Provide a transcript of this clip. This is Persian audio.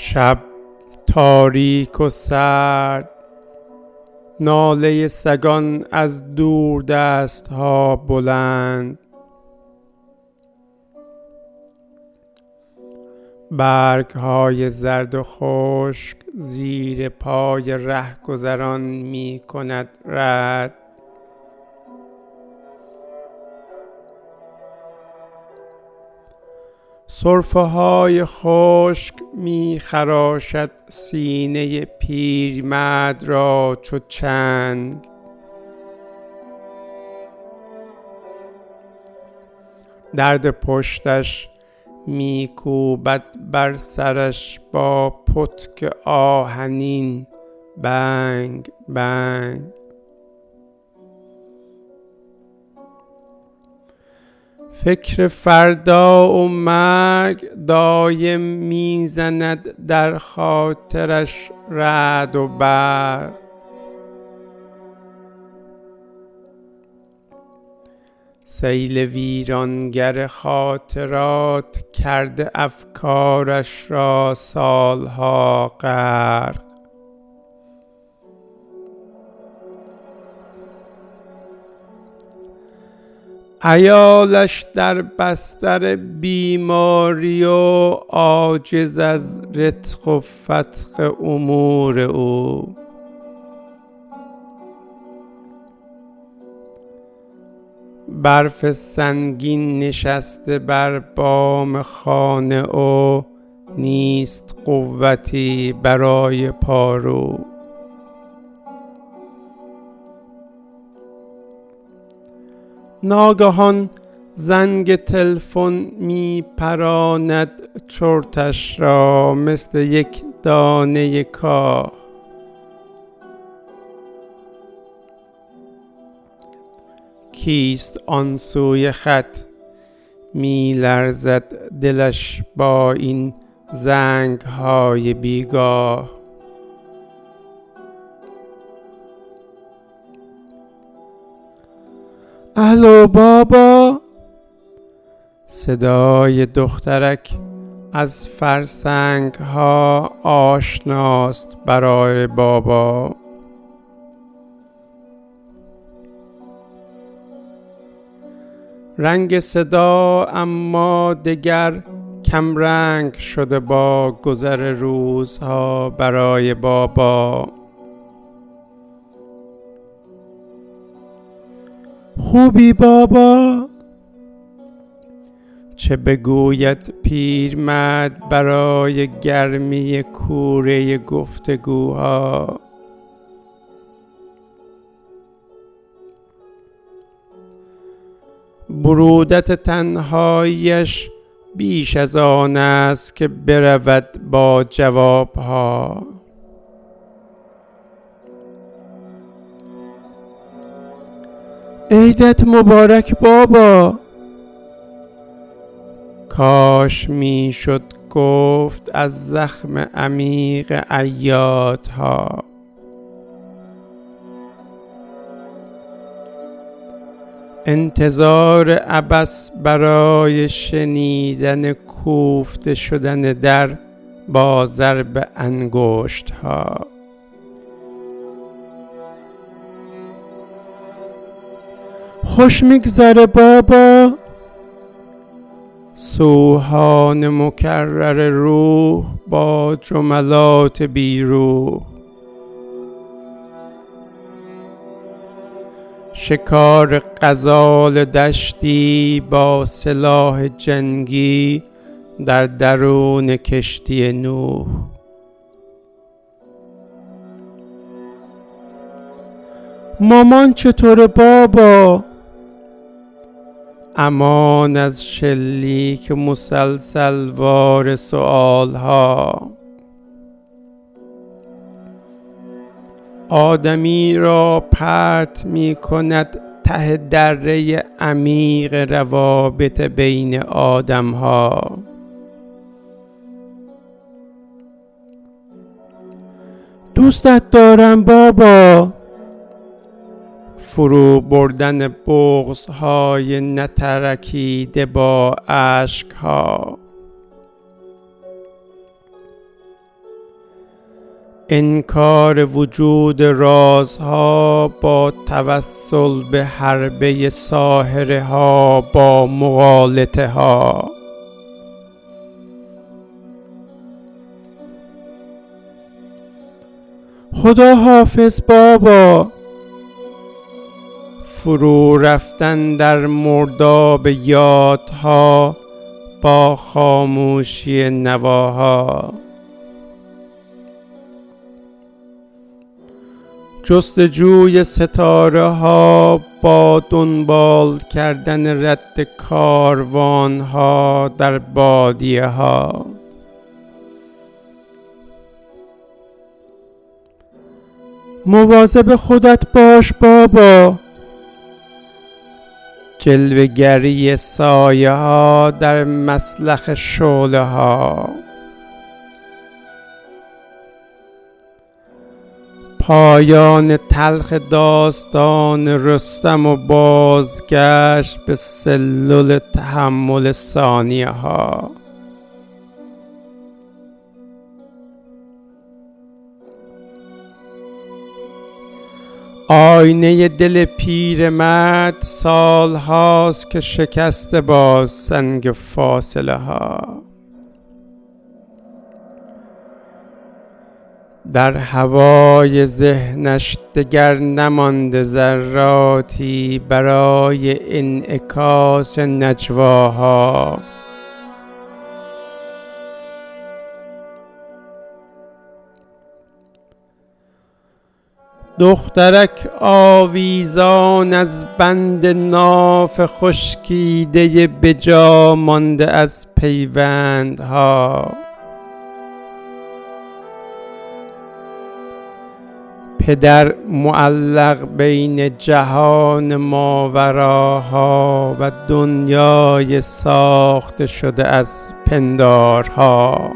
شب تاریک و سرد. ناله سگان از دوردستها بلند. برگهای زرد و خشک زیر پای رهگذران می کند رعد سرفه های خشک می خراشد سینه پیرمرد را چو چنگ. درد پشتش می کوبد بر سرش با پتک آهنین. بنگ بنگ. فکر فردا و مرگ دایم می زند در خاطرش رعد و برق. سیل ویرانگر خاطرات کرده افکارش را سالها غرق. عیالش در بستر بیماری و عاجز از رتق و فتق امور او. برف سنگین نشسته بر بام خانه و نیست قوتی برای پارو. ناگهان زنگ تلفن می پراند چرتش را مثل یک دانه کاه. کیست آن سوی خط می لرزد دلش با این زنگ های بیگاه؟ الو بابا. صدای دخترک از فرسنگ ها آشناست برای بابا. رنگ صدا اما دگر کمرنگ شده با گذر روزها برای بابا. خوبی بابا. چه بگوید پیرمرد برای گرمی کوره گفتگوها؟ برودت تنهاییش بیش از آن است که برود با جوابها. عیدت مبارک بابا. کاش می‌شد گفت از زخم عمیق عیادها. انتظار عبث برای شنیدن کوفته شدن در با ضرب انگشتها. خوش میگذره بابا. سوهان مکرر روح با جملات بیروح. شکار غزال دشتی با سلاح جنگی در درون کشتی نوح. مامان چطوره بابا؟ امان از شلیک مسلسل وار سؤال ها آدمی را پرت می کند ته دره عمیق روابط بین آدم ها دوستت دارم بابا. فرو بردن بغض های نترکیده با اشک ها انکار وجود رازها با توسل به حربه ساهره ها با مغالطه ها خدا حافظ بابا. فرو رفتن در مرداب یادها با خاموشی نواها. جستجوی ستاره ها با دنبال کردن رد کاروان ها در بادیه ها مواظب خودت باش بابا. جلوگری سایه ها در مسلخ شعله ها. پایان تلخ داستان رستم و بازگشت به سلول تحمل ثانیه ها. آینه دل پیرمرد سال هاست که شکسته با سنگ فاصله ها. در هوای ذهنش دگر نمانده ذراتی برای انعکاس نجواها. دخترک آویزان از بند ناف خشکیده به جا مانده از پیوندها. پدر معلق بین جهان ماوراها و دنیای ساخته شده از پندارها.